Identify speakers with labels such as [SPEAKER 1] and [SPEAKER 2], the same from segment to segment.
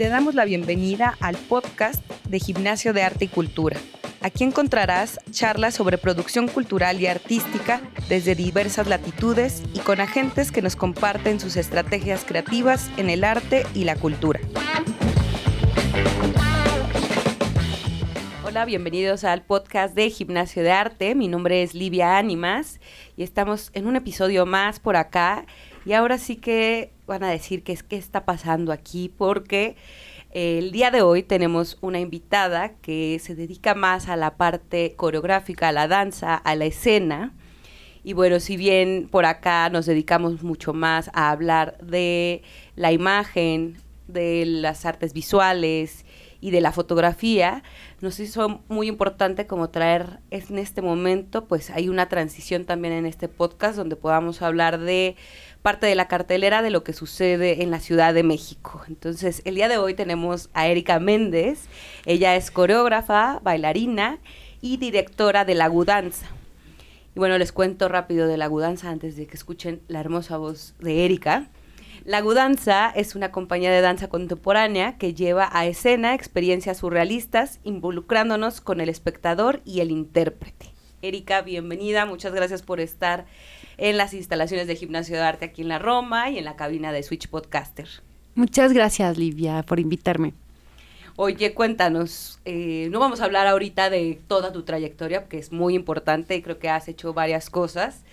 [SPEAKER 1] te damos la bienvenida al podcast de Gimnasio de Arte y Cultura. Aquí encontrarás charlas sobre producción cultural y artística desde diversas latitudes y con agentes que nos comparten sus estrategias creativas en el arte y la cultura. Hola, bienvenidos al podcast de Gimnasio de Arte. Mi nombre es Livia Ánimas y estamos en un episodio más por acá. Y ahora sí que van a decir qué es qué está pasando aquí porque eh, el día de hoy tenemos una invitada que se dedica más a la parte coreográfica, a la danza, a la escena. Y bueno, si bien por acá nos dedicamos mucho más a hablar de la imagen, de las artes visuales y de la fotografía, nos hizo muy importante como traer en este momento, pues hay una transición también en este podcast donde podamos hablar de parte de la cartelera de lo que sucede en la Ciudad de México. Entonces, el día de hoy tenemos a Erika Méndez, ella es coreógrafa, bailarina y directora de la Gudanza. Y bueno, les cuento rápido de la Gudanza antes de que escuchen la hermosa voz de Erika. La Gudanza es una compañía de danza contemporánea que lleva a escena experiencias surrealistas involucrándonos con el espectador y el intérprete. Erika, bienvenida, muchas gracias por estar en las instalaciones de Gimnasio de Arte aquí en la Roma y en la cabina de Switch Podcaster.
[SPEAKER 2] Muchas gracias, Livia, por invitarme.
[SPEAKER 1] Oye, cuéntanos, eh, no vamos a hablar ahorita de toda tu trayectoria, que es muy importante y creo que has hecho varias cosas,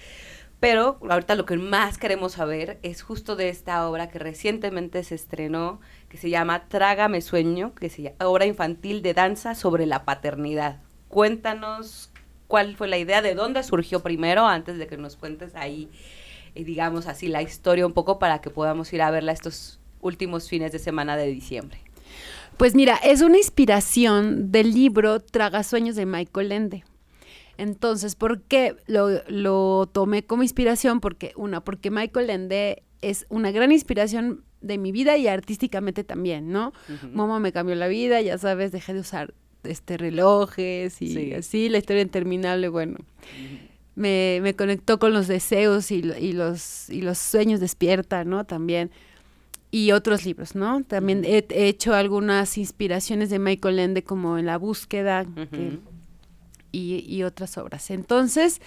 [SPEAKER 1] pero ahorita lo que más queremos saber es justo de esta obra que recientemente se estrenó, que se llama Trágame Sueño, que es obra infantil de danza sobre la paternidad. Cuéntanos cuál fue la idea, de dónde surgió primero, antes de que nos cuentes ahí, eh, digamos así, la historia un poco para que podamos ir a verla estos últimos fines de semana de diciembre.
[SPEAKER 2] Pues mira, es una inspiración del libro Tragasueños de Michael Ende. Entonces, ¿por qué lo, tomé como inspiración? Porque, una, porque Michael Ende es una gran inspiración de mi vida y artísticamente también, ¿no? Momo me cambió la vida, ya sabes, dejé de usar este relojes y así, la historia interminable, bueno. Me, me, conectó con los deseos y, y, los, y los sueños despierta, ¿no? También. Y otros libros, ¿no? También he, hecho algunas inspiraciones de Michael Ende como en La búsqueda y, y, otras obras. Entonces,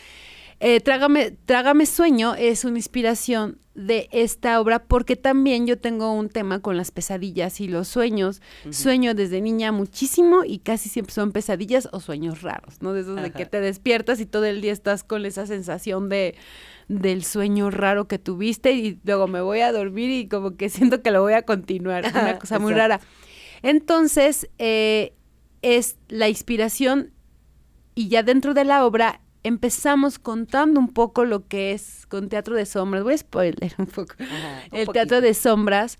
[SPEAKER 2] eh, Trágame, Trágame Sueño es una inspiración de esta obra porque también yo tengo un tema con las pesadillas y los sueños. Sueño desde niña muchísimo y casi siempre son pesadillas o sueños raros, ¿no? De esos de que te despiertas y todo el día estás con esa sensación de del sueño raro que tuviste y luego me voy a dormir y como que siento que lo voy a continuar. una cosa muy rara. Entonces, eh, es la inspiración y ya dentro de la obra empezamos contando un poco lo que es con Teatro de Sombras. Voy a spoiler un poco. el Teatro de Sombras,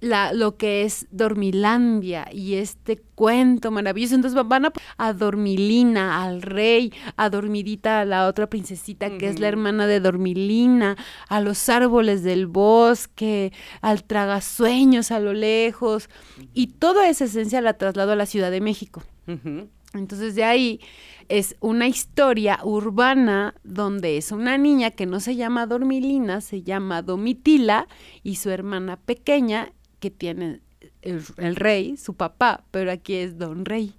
[SPEAKER 2] la, lo que es Dormilandia y este cuento maravilloso. Entonces van a, a Dormilina, al rey, a Dormidita, a la otra princesita que es la hermana de Dormilina, a los árboles del bosque, al tragasueños a lo lejos. Y toda esa esencia la traslado a la Ciudad de México. Entonces de ahí es una historia urbana donde es una niña que no se llama Dormilina, se llama Domitila y su hermana pequeña que tiene el, rey, su papá, pero aquí es Don Rey.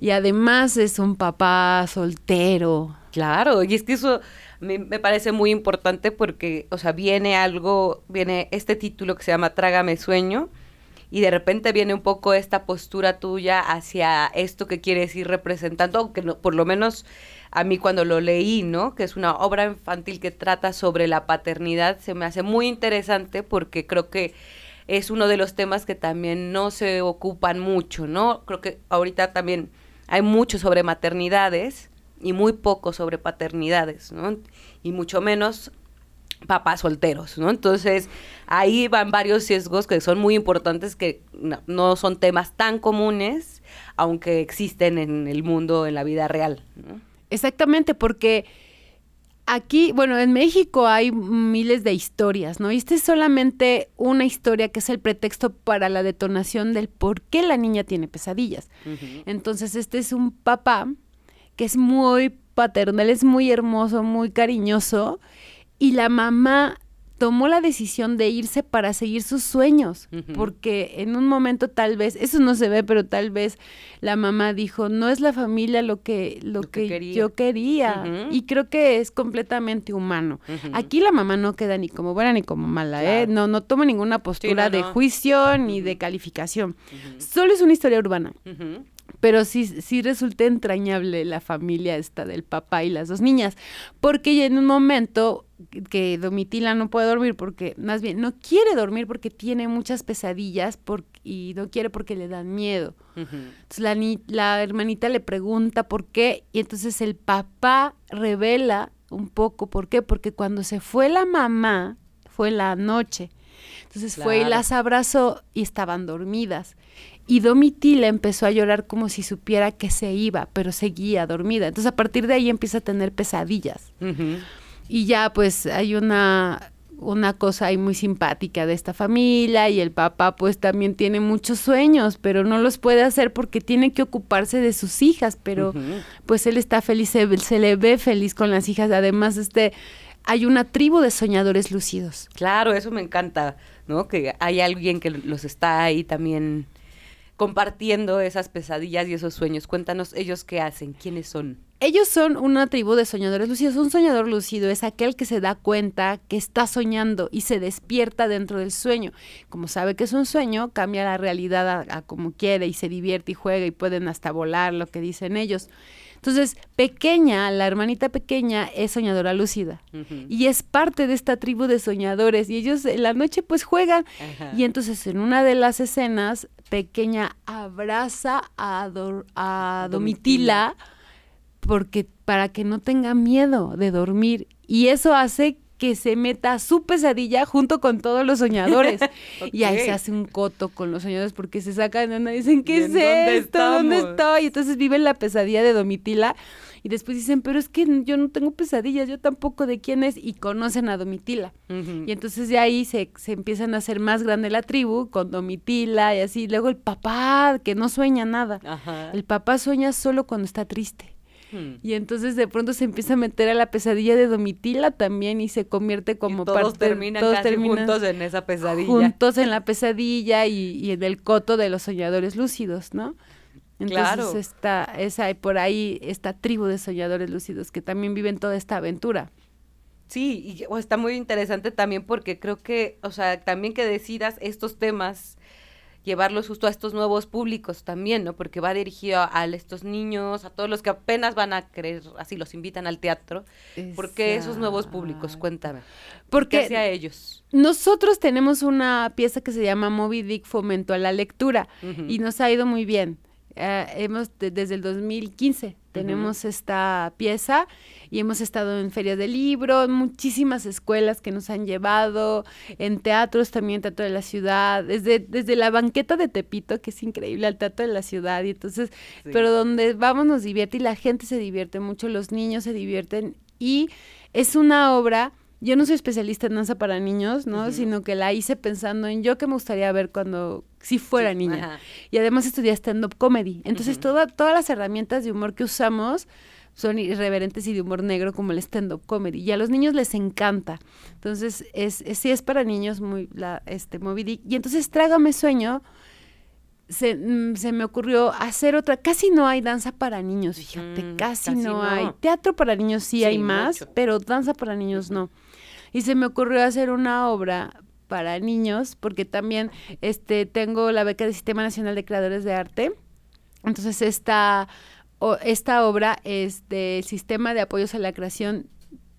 [SPEAKER 2] Y además es un papá soltero.
[SPEAKER 1] Claro, y es que eso me, me, parece muy importante porque, o sea, viene algo, viene este título que se llama Trágame Sueño, y de repente viene un poco esta postura tuya hacia esto que quieres ir representando, aunque no, por lo menos a mí cuando lo leí, ¿no? Que es una obra infantil que trata sobre la paternidad, se me hace muy interesante porque creo que es uno de los temas que también no se ocupan mucho, ¿no? Creo que ahorita también hay mucho sobre maternidades y muy poco sobre paternidades, ¿no? Y mucho menos papás solteros, ¿no? Entonces, ahí van varios sesgos que son muy importantes, que no, son temas tan comunes, aunque existen en el mundo, en la vida real. ¿no?
[SPEAKER 2] Exactamente, porque aquí, bueno, en México hay miles de historias, ¿no? Y esta es solamente una historia que es el pretexto para la detonación del por qué la niña tiene pesadillas. Entonces, este es un papá que es muy paternal, es muy hermoso, muy cariñoso y la mamá tomó la decisión de irse para seguir sus sueños, porque en un momento tal vez, eso no se ve, pero tal vez la mamá dijo, no es la familia lo que, lo,
[SPEAKER 1] Lo que
[SPEAKER 2] que,
[SPEAKER 1] quería".
[SPEAKER 2] yo quería, y creo que es completamente humano. Aquí la mamá no queda ni como buena ni como mala, ¿eh? No, no toma ninguna postura
[SPEAKER 1] no,
[SPEAKER 2] de
[SPEAKER 1] no.
[SPEAKER 2] juicio ni de calificación. Solo es una historia urbana. Pero sí, sí resulta entrañable la familia esta del papá y las dos niñas, porque ya en un momento que Domitila no puede dormir porque, más bien, no quiere dormir porque tiene muchas pesadillas por- y no quiere porque le dan miedo. Entonces la, ni- la hermanita le pregunta por qué y entonces el papá revela un poco por qué, porque cuando se fue la mamá, fue la noche. Entonces fue y las abrazó y estaban dormidas. Y Domitila empezó a llorar como si supiera que se iba, pero seguía dormida. Entonces a partir de ahí empieza a tener pesadillas. Y ya pues hay una, una cosa ahí muy simpática de esta familia y el papá pues también tiene muchos sueños, pero no los puede hacer porque tiene que ocuparse de sus hijas, pero pues él está feliz, se, se le ve feliz con las hijas. Además, este, hay una tribu de soñadores lúcidos.
[SPEAKER 1] Claro, eso me encanta, ¿no? Que hay alguien que los está ahí también compartiendo esas pesadillas y esos sueños. Cuéntanos ellos qué hacen, quiénes son.
[SPEAKER 2] Ellos son una tribu de soñadores lúcidos. Un soñador lúcido es aquel que se da cuenta que está soñando y se despierta dentro del sueño. Como sabe que es un sueño, cambia la realidad a, a como quiere y se divierte y juega y pueden hasta volar, lo que dicen ellos. Entonces, pequeña, la hermanita pequeña es soñadora lúcida y es parte de esta tribu de soñadores y ellos en la noche pues juegan
[SPEAKER 1] Ajá.
[SPEAKER 2] y entonces en una de las escenas pequeña abraza a, a
[SPEAKER 1] Domitila.
[SPEAKER 2] Domitila porque para que no tenga miedo de dormir y eso hace que se meta a su pesadilla junto con todos los soñadores. Y ahí se hace un coto con los soñadores porque se sacan y dicen,
[SPEAKER 1] ¿Y
[SPEAKER 2] ¿qué es
[SPEAKER 1] dónde
[SPEAKER 2] esto? ¿Dónde
[SPEAKER 1] estamos?"
[SPEAKER 2] estoy? Y entonces viven la pesadilla de Domitila y después dicen, pero es que yo no tengo pesadillas, yo tampoco de quién es, y conocen a Domitila. Y entonces de ahí se, se empiezan a hacer más grande la tribu con Domitila y así. Luego el papá, que no sueña nada.
[SPEAKER 1] Ajá.
[SPEAKER 2] El papá sueña solo cuando está triste.
[SPEAKER 1] Hmm.
[SPEAKER 2] Y entonces de pronto se empieza a meter a la pesadilla de Domitila también y se convierte como
[SPEAKER 1] y todos
[SPEAKER 2] parte
[SPEAKER 1] terminan
[SPEAKER 2] todos
[SPEAKER 1] casi
[SPEAKER 2] terminan
[SPEAKER 1] juntos en esa pesadilla.
[SPEAKER 2] juntos en la pesadilla y, y en el coto de los soñadores lúcidos, ¿no? Entonces
[SPEAKER 1] Claro.
[SPEAKER 2] está esa por ahí esta tribu de soñadores lúcidos que también viven toda esta aventura.
[SPEAKER 1] Sí, y o, está muy interesante también porque creo que, o sea, también que decidas estos temas, llevarlos justo a estos nuevos públicos también, ¿no? Porque va dirigido a, a estos niños, a todos los que apenas van a querer, así los invitan al teatro. ¿Por qué esos nuevos públicos?
[SPEAKER 2] Exacto.
[SPEAKER 1] Cuéntame.
[SPEAKER 2] Porque
[SPEAKER 1] ¿Qué hacia ellos?
[SPEAKER 2] nosotros tenemos una pieza que se llama Moby Dick Fomento a la Lectura y nos ha ido muy bien. Eh, hemos de- desde el 2015 tenemos esta pieza y hemos estado en ferias de libro, en muchísimas escuelas que nos han llevado, en teatros también, Teatro de la Ciudad, desde, desde la banqueta de Tepito, que es increíble, al Teatro de la Ciudad, y entonces,
[SPEAKER 1] Sí.
[SPEAKER 2] pero donde vamos nos divierte y la gente se divierte mucho, los niños se divierten y es una obra yo no soy especialista en danza para niños, ¿no? Sino que la hice pensando en yo que me gustaría ver cuando, si fuera
[SPEAKER 1] Sí,
[SPEAKER 2] niña.
[SPEAKER 1] ajá.
[SPEAKER 2] Y además estudié stand-up comedy. Entonces, toda- todas las herramientas de humor que usamos son irreverentes y de humor negro como el stand-up comedy. Y a los niños les encanta. Entonces, es, es- sí es para niños muy la, este Moby Dick. Y entonces, Trágame Sueño, se, mm, se me ocurrió hacer otra. Casi no hay danza para niños, fíjate,
[SPEAKER 1] Mm,
[SPEAKER 2] casi,
[SPEAKER 1] casi
[SPEAKER 2] no,
[SPEAKER 1] no.
[SPEAKER 2] hay. Teatro para niños sí,
[SPEAKER 1] Sí,
[SPEAKER 2] hay más,
[SPEAKER 1] mucho.
[SPEAKER 2] pero danza para niños no. Y se me ocurrió hacer una obra para niños, porque también este, tengo la beca del Sistema Nacional de Creadores de Arte. Entonces, esta, o- esta obra es del Sistema de Apoyos a la Creación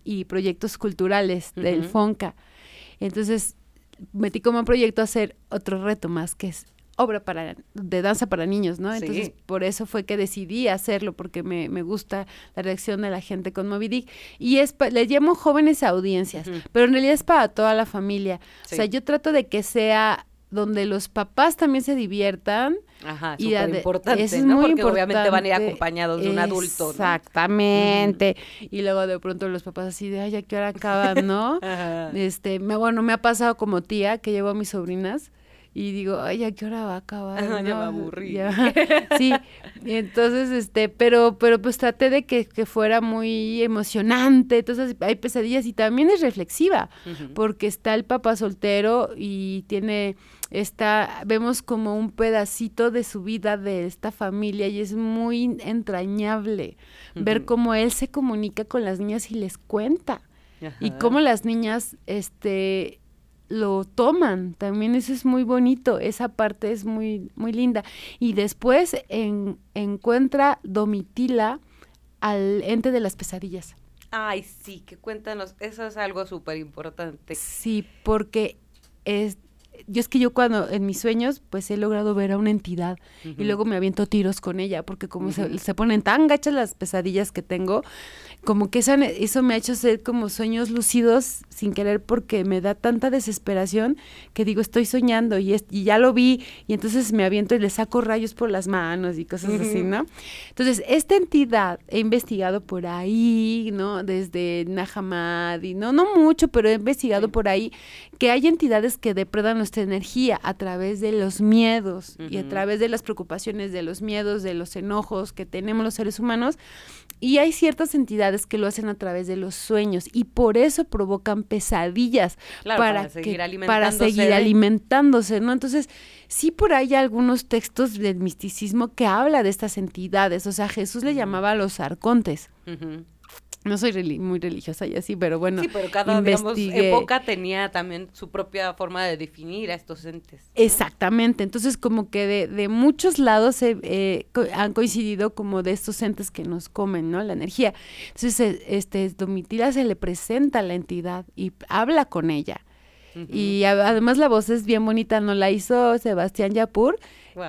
[SPEAKER 2] y Proyectos Culturales del. FONCA. Entonces, metí como proyecto hacer otro reto más, que es obra para de danza para niños, ¿no? Entonces,
[SPEAKER 1] Sí.
[SPEAKER 2] por eso fue que decidí hacerlo, porque me, me gusta la reacción de la gente con Moby Dick. Y es pa- le llamo jóvenes audiencias, pero en realidad es para toda la familia.
[SPEAKER 1] Sí.
[SPEAKER 2] O sea, yo trato de que sea donde los papás también se diviertan.
[SPEAKER 1] Ajá,
[SPEAKER 2] Y ade-
[SPEAKER 1] importante,
[SPEAKER 2] es
[SPEAKER 1] ¿no?
[SPEAKER 2] muy
[SPEAKER 1] Porque obviamente van a ir acompañados de un adulto, ¿no?
[SPEAKER 2] Exactamente. Y luego de pronto los papás así de, ay, ¿a qué hora acaban, no?
[SPEAKER 1] Ajá.
[SPEAKER 2] Este, me, bueno, me ha pasado como tía que llevo a mis sobrinas y digo, ay, ¿a qué hora va a acabar?
[SPEAKER 1] Ajá, ya me aburrí.
[SPEAKER 2] Ya. Sí, y entonces, este, pero, pero pues traté de que, que fuera muy emocionante, entonces hay pesadillas y también es reflexiva, porque está el papá soltero y tiene, está, vemos como un pedacito de su vida de esta familia y es muy entrañable ver cómo él se comunica con las niñas y les cuenta y cómo las niñas este lo toman. También eso es muy bonito esa parte es muy muy linda. Y después en- encuentra Domitila al ente de las pesadillas.
[SPEAKER 1] Ay, sí, que cuéntanos, eso es algo súper importante.
[SPEAKER 2] sí porque es yo es que yo cuando en mis sueños pues he logrado ver a una entidad y luego me aviento tiros con ella porque como se, se ponen tan gachas las pesadillas que tengo como que ne- eso me ha hecho ser como sueños lúcidos sin querer porque me da tanta desesperación que digo estoy soñando y, es- y ya lo vi y entonces me aviento y le saco rayos por las manos y cosas así. ¿no? Entonces, esta entidad he investigado por ahí, ¿no? Desde Nahamadi, no, no mucho, pero he investigado por ahí que hay entidades que depredan nuestra energía a través de los miedos y a través de las preocupaciones, de los miedos, de los enojos que tenemos los seres humanos. Y hay ciertas entidades que lo hacen a través de los sueños y por eso provocan pesadillas
[SPEAKER 1] Claro, para seguir
[SPEAKER 2] para
[SPEAKER 1] alimentándose
[SPEAKER 2] seguir
[SPEAKER 1] de-
[SPEAKER 2] alimentándose, ¿no? Entonces, sí por ahí hay algunos textos del misticismo que habla de estas entidades, o sea, Jesús le llamaba a los arcontes. No soy muy religiosa y así, pero bueno.
[SPEAKER 1] sí, pero cada digamos, época tenía también su propia forma de definir a estos entes. ¿no?
[SPEAKER 2] Exactamente, entonces como que de, de muchos lados se, eh, co- han coincidido como de estos entes que nos comen, ¿no? La energía. Entonces, eh, este, Domitila se le presenta a la entidad y habla con ella. Y a- además la voz es bien bonita, ¿no? La hizo Sebastián Yapur,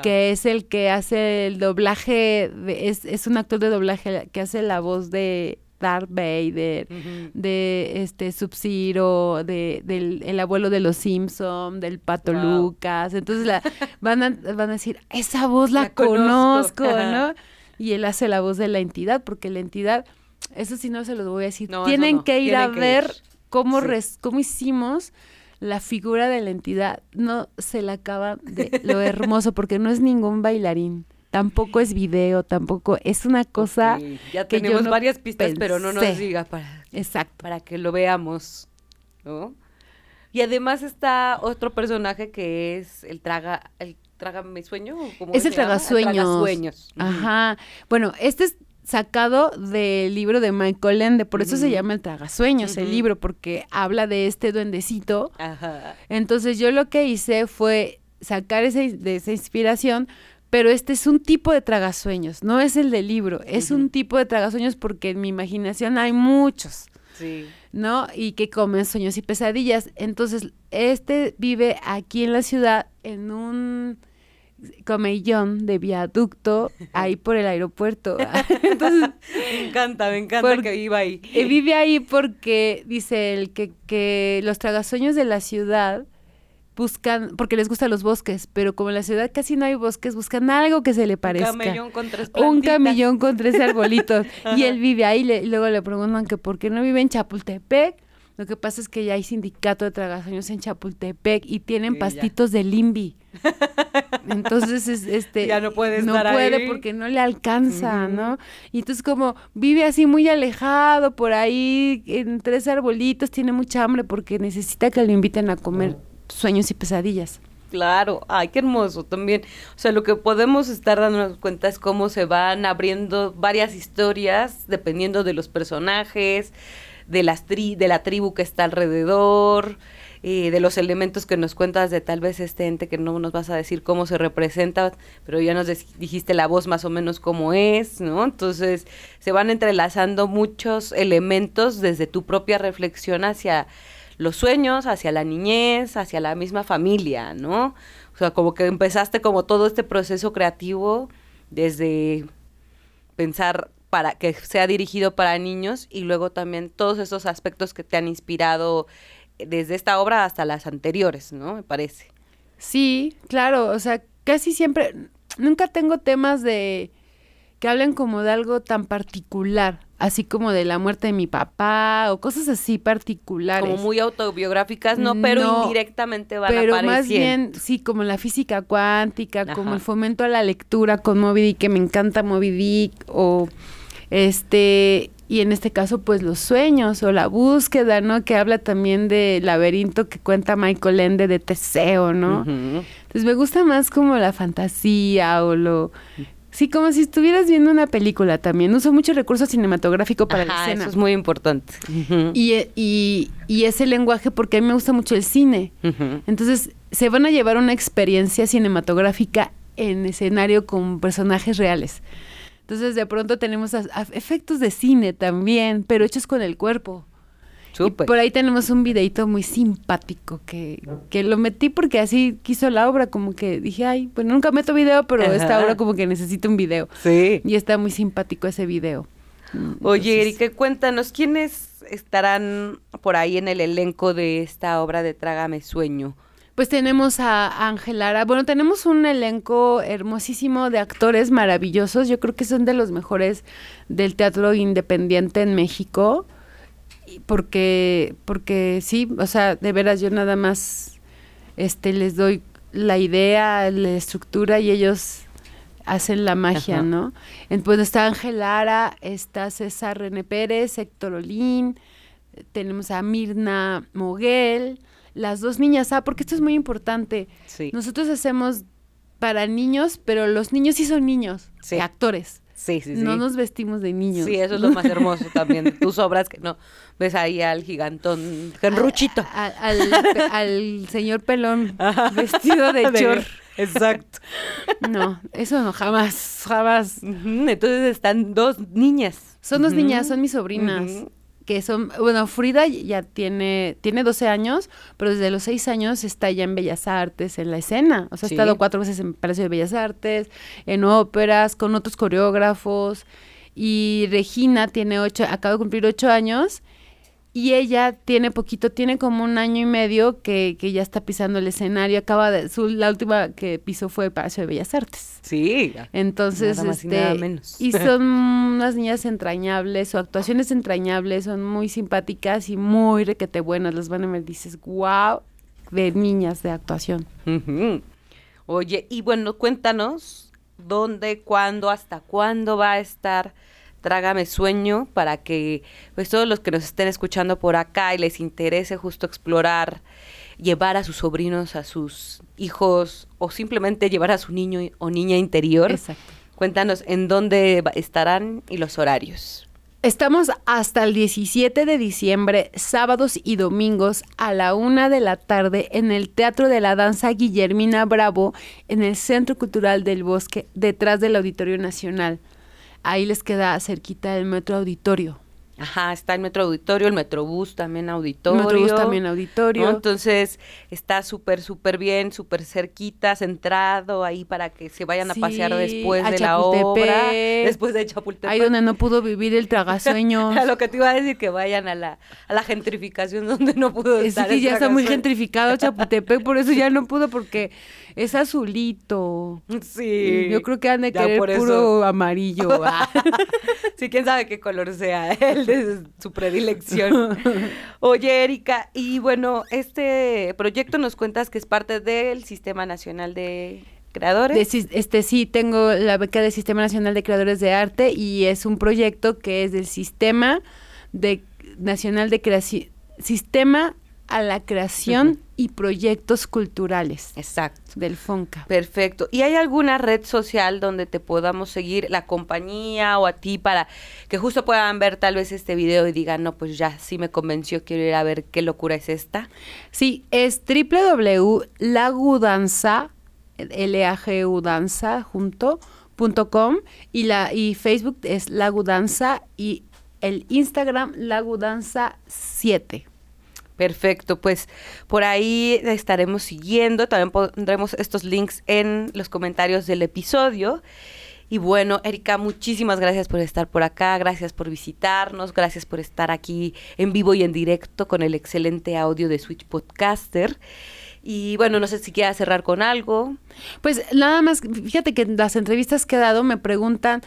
[SPEAKER 2] que es el que hace el doblaje, de- es, es un actor de doblaje que hace la voz de Darth Vader, de este Sub-Zero, de, del el abuelo de los Simpson, del Pato
[SPEAKER 1] Wow.
[SPEAKER 2] Lucas. Entonces la, van, a, van a decir, esa voz la,
[SPEAKER 1] La conozco".
[SPEAKER 2] conozco, ¿no? Y él hace la voz de la entidad, porque la entidad, eso sí no se los voy a decir,
[SPEAKER 1] No,
[SPEAKER 2] tienen
[SPEAKER 1] no,
[SPEAKER 2] que ir a
[SPEAKER 1] que
[SPEAKER 2] ver
[SPEAKER 1] ir.
[SPEAKER 2] cómo,
[SPEAKER 1] Sí.
[SPEAKER 2] res- cómo hicimos la figura de la entidad. No se la acaba de lo hermoso, porque no es ningún bailarín. Tampoco es video, tampoco es una cosa
[SPEAKER 1] Ya
[SPEAKER 2] que yo
[SPEAKER 1] tenemos
[SPEAKER 2] no
[SPEAKER 1] varias pistas, pero no nos diga para,
[SPEAKER 2] exacta.
[SPEAKER 1] para que lo veamos, ¿no? Y además está otro personaje que es el traga, el trágame sueño, ¿o cómo
[SPEAKER 2] Es el tragasueños. Ajá. Bueno, este es sacado del libro de Michael Ende, por eso se llama El Tragasueños, el libro, porque habla de este duendecito.
[SPEAKER 1] Ajá.
[SPEAKER 2] Entonces yo lo que hice fue sacar ese- de esa inspiración, pero este es un tipo de tragasueños, no es el del libro, es un tipo de tragasueños porque en mi imaginación hay muchos.
[SPEAKER 1] Sí.
[SPEAKER 2] ¿no? Y que comen sueños y pesadillas. Entonces, este vive aquí en la ciudad en un comellón de viaducto ahí por el aeropuerto. Entonces,
[SPEAKER 1] Me encanta, me encanta
[SPEAKER 2] Por-
[SPEAKER 1] que viva ahí.
[SPEAKER 2] eh, vive ahí porque dice él que, que los tragasueños de la ciudad buscan, porque les gustan los bosques, pero como en la ciudad casi no hay bosques, buscan algo que se le parezca.
[SPEAKER 1] Un camellón con tres
[SPEAKER 2] Un camellón con tres arbolitos. y él vive ahí. le- y luego le preguntan que por qué no vive en Chapultepec. Lo que pasa es que ya hay sindicato de tragasueños en Chapultepec y tienen
[SPEAKER 1] Sí, ya.
[SPEAKER 2] pastitos de limbi. Entonces, es, este,
[SPEAKER 1] Ya no puede
[SPEAKER 2] no
[SPEAKER 1] estar
[SPEAKER 2] puede
[SPEAKER 1] ahí.
[SPEAKER 2] porque no le alcanza. ¿no? Y entonces como vive así muy alejado por ahí en tres arbolitos, tiene mucha hambre porque necesita que lo inviten a comer sueños y pesadillas.
[SPEAKER 1] Claro, ay, qué hermoso también. O sea, lo que podemos estar dándonos cuenta es cómo se van abriendo varias historias dependiendo de los personajes, de las tri de la tribu que está alrededor, eh, de los elementos que nos cuentas de tal vez este ente que no nos vas a decir cómo se representa, pero ya nos dijiste la voz más o menos cómo es, ¿no? Entonces se van entrelazando muchos elementos desde tu propia reflexión hacia los sueños, hacia la niñez, hacia la misma familia, ¿no? O sea, como que empezaste como todo este proceso creativo desde pensar para que sea dirigido para niños y luego también todos esos aspectos que te han inspirado desde esta obra hasta las anteriores, ¿no? Me parece.
[SPEAKER 2] Sí, claro, o sea, casi siempre, nunca tengo temas de que hablen como de algo tan particular. Así como de la muerte de mi papá o cosas así particulares.
[SPEAKER 1] Como muy autobiográficas, no, pero
[SPEAKER 2] No,
[SPEAKER 1] indirectamente van
[SPEAKER 2] Pero
[SPEAKER 1] apareciendo.
[SPEAKER 2] más bien, sí, como la física cuántica, como el fomento a la lectura con Moby Dick, que me encanta Moby Dick, o este, y en este caso, pues los sueños o la búsqueda, ¿no? Que habla también del laberinto que cuenta Michael Ende de Teseo, ¿no? Entonces me gusta más como la fantasía o lo... Sí, como si estuvieras viendo una película también. Uso mucho recurso cinematográfico para la
[SPEAKER 1] Ajá,
[SPEAKER 2] escena.
[SPEAKER 1] Eso es muy importante.
[SPEAKER 2] Y, y, y ese lenguaje, porque a mí me gusta mucho el cine. Entonces, se van a llevar una experiencia cinematográfica en escenario con personajes reales. Entonces, de pronto tenemos a- a- efectos de cine también, pero hechos con el cuerpo.
[SPEAKER 1] Súper.
[SPEAKER 2] Y por ahí tenemos un videito muy simpático que, que lo metí porque así quiso la obra, como que dije, ay, pues nunca meto video, pero esta obra como que necesita un video.
[SPEAKER 1] Sí.
[SPEAKER 2] Y está muy simpático ese video. Mm,
[SPEAKER 1] Oye,
[SPEAKER 2] entonces-
[SPEAKER 1] Erika, cuéntanos, ¿quiénes estarán por ahí en el elenco de esta obra de Trágame Sueño?
[SPEAKER 2] Pues tenemos a Ángel Lara. Bueno, tenemos un elenco hermosísimo de actores maravillosos. Yo creo que son de los mejores del teatro independiente en México. Porque, porque sí, o sea, de veras yo nada más este les doy la idea, la estructura y ellos hacen la magia,
[SPEAKER 1] Ajá.
[SPEAKER 2] ¿no? En- Pues está Ángel Lara, está César René Pérez, Héctor Olín, tenemos a Mirna Moguel, las dos niñas, ah, porque esto es muy importante.
[SPEAKER 1] Sí.
[SPEAKER 2] Nosotros hacemos para niños, pero los niños sí son niños,
[SPEAKER 1] Sí.
[SPEAKER 2] actores.
[SPEAKER 1] Sí, sí, sí.
[SPEAKER 2] No nos vestimos de niños.
[SPEAKER 1] Sí, eso es lo más hermoso también tus obras, que no ves ahí al gigantón, Genruchito.
[SPEAKER 2] Al, pe- al señor pelón vestido de chor.
[SPEAKER 1] Exacto.
[SPEAKER 2] No, eso no, jamás, jamás.
[SPEAKER 1] Entonces están dos niñas.
[SPEAKER 2] Son dos niñas, son mis sobrinas. Que son, bueno, Frida ya tiene, tiene 12 años, pero desde los 6 años está ya en Bellas Artes, en la escena. O sea,
[SPEAKER 1] Sí.
[SPEAKER 2] ha estado cuatro veces en Palacio de Bellas Artes, en óperas, con otros coreógrafos. Y Regina tiene ocho, acaba de cumplir ocho años. Y ella tiene poquito, tiene como un año y medio que, que ya está pisando el escenario. Acaba de, su, la última que pisó fue el Palacio de Bellas Artes.
[SPEAKER 1] Sí.
[SPEAKER 2] Entonces,
[SPEAKER 1] Nada más y
[SPEAKER 2] este,
[SPEAKER 1] nada menos.
[SPEAKER 2] y son unas niñas entrañables, su actuación es entrañable, son muy simpáticas y muy requete buenas. Las van a ver, dices, wow, de niñas de actuación.
[SPEAKER 1] Oye, y bueno, cuéntanos dónde, cuándo, hasta cuándo va a estar Trágame Sueño para que pues todos los que nos estén escuchando por acá y les interese justo explorar, llevar a sus sobrinos, a sus hijos o simplemente llevar a su niño o niña interior.
[SPEAKER 2] Exacto.
[SPEAKER 1] Cuéntanos en dónde estarán y los horarios.
[SPEAKER 2] Estamos hasta el 17 de diciembre, sábados y domingos a la una de la tarde en el Teatro de la Danza Guillermina Bravo en el Centro Cultural del Bosque, detrás del Auditorio Nacional. Ahí les queda cerquita el Metro Auditorio.
[SPEAKER 1] Ajá, está el Metro Auditorio, el Metrobús también auditorio.
[SPEAKER 2] Metrobús también auditorio.
[SPEAKER 1] ¿no? Entonces está súper, súper bien, súper cerquita, centrado ahí para que se vayan a pasear después
[SPEAKER 2] a
[SPEAKER 1] de la obra, después de Chapultepec.
[SPEAKER 2] Ahí donde no pudo vivir el tragasueños.
[SPEAKER 1] A lo que te iba a decir, que vayan a la, a la gentrificación donde no pudo
[SPEAKER 2] Es
[SPEAKER 1] estar.
[SPEAKER 2] que
[SPEAKER 1] el
[SPEAKER 2] ya está muy gentrificado Chapultepec, por eso ya no pudo, porque es azulito.
[SPEAKER 1] Sí.
[SPEAKER 2] Yo creo que han de querer puro amarillo. ah.
[SPEAKER 1] Sí, quién sabe qué color sea el de su predilección. Oye, Erika, y bueno, este proyecto nos cuentas que es parte del Sistema Nacional de Creadores.
[SPEAKER 2] De este sí tengo la beca del Sistema Nacional de Creadores de Arte y es un proyecto que es del Sistema de Nacional de Creación Sistema a la Creación y Proyectos Culturales
[SPEAKER 1] Exacto.
[SPEAKER 2] del FONCA.
[SPEAKER 1] Perfecto. ¿Y hay alguna red social donde te podamos seguir, la compañía o a ti, para que justo puedan ver tal vez este video y digan, no, pues ya sí me convenció, quiero ir a ver qué locura es esta?
[SPEAKER 2] Sí, es www.lagudanza, L-A-G-U danza junto, punto com, y, la, y Facebook es Lagudanza y el Instagram Lagudanza 7.
[SPEAKER 1] Perfecto, pues por ahí estaremos siguiendo, también pondremos estos links en los comentarios del episodio. Y bueno, Erika, muchísimas gracias por estar por acá, gracias por visitarnos, gracias por estar aquí en vivo y en directo con el excelente audio de Switch Podcaster. Y bueno, no sé si quieras cerrar con algo.
[SPEAKER 2] Pues nada más, fíjate que en las entrevistas que he dado me preguntan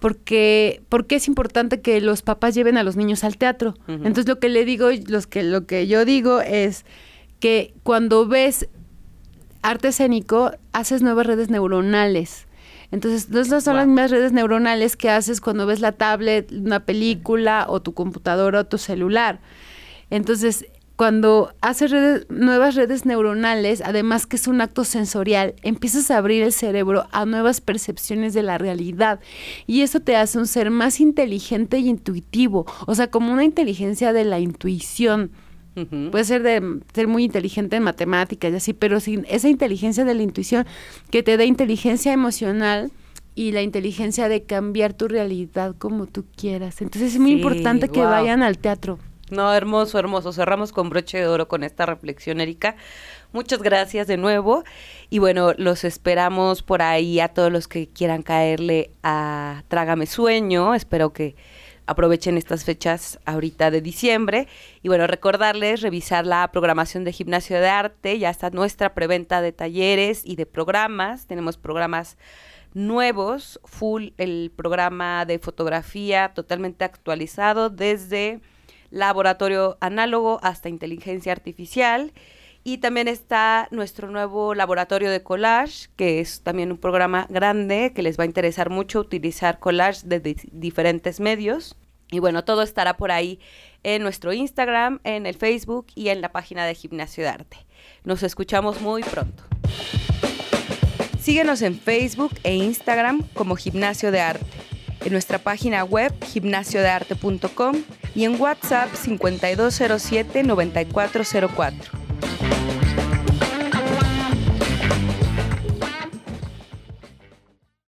[SPEAKER 2] porque, porque es importante que los papás lleven a los niños al teatro. Entonces lo que le digo, los que, lo que yo digo es que cuando ves arte escénico, haces nuevas redes neuronales. Entonces, no son las mismas redes neuronales que haces cuando ves la tablet, una película o tu computadora o tu celular. Entonces, cuando haces nuevas redes neuronales, además que es un acto sensorial, empiezas a abrir el cerebro a nuevas percepciones de la realidad y eso te hace un ser más inteligente y intuitivo, o sea, como una inteligencia de la intuición. Puede ser de ser muy inteligente en matemáticas y así, pero sin esa inteligencia de la intuición que te da inteligencia emocional y la inteligencia de cambiar tu realidad como tú quieras. Entonces es muy importante que vayan al teatro.
[SPEAKER 1] No, hermoso, hermoso. Cerramos con broche de oro con esta reflexión, Erika. Muchas gracias de nuevo. Y bueno, los esperamos por ahí a todos los que quieran caerle a Trágame Sueño. Espero que aprovechen estas fechas ahorita de diciembre. Y bueno, recordarles revisar la programación de Gimnasio de Arte. Ya está nuestra preventa de talleres y de programas. Tenemos programas nuevos, full el programa de fotografía totalmente actualizado desde laboratorio análogo hasta inteligencia artificial. Y también está nuestro nuevo laboratorio de collage, que es también un programa grande que les va a interesar mucho utilizar collage de diferentes medios. Y bueno, todo estará por ahí en nuestro Instagram, en el Facebook y en la página de Gimnasio de Arte. Nos escuchamos muy pronto. Síguenos en Facebook e Instagram como Gimnasio de Arte en nuestra página web gimnasiodearte.com y en WhatsApp 5207-9404.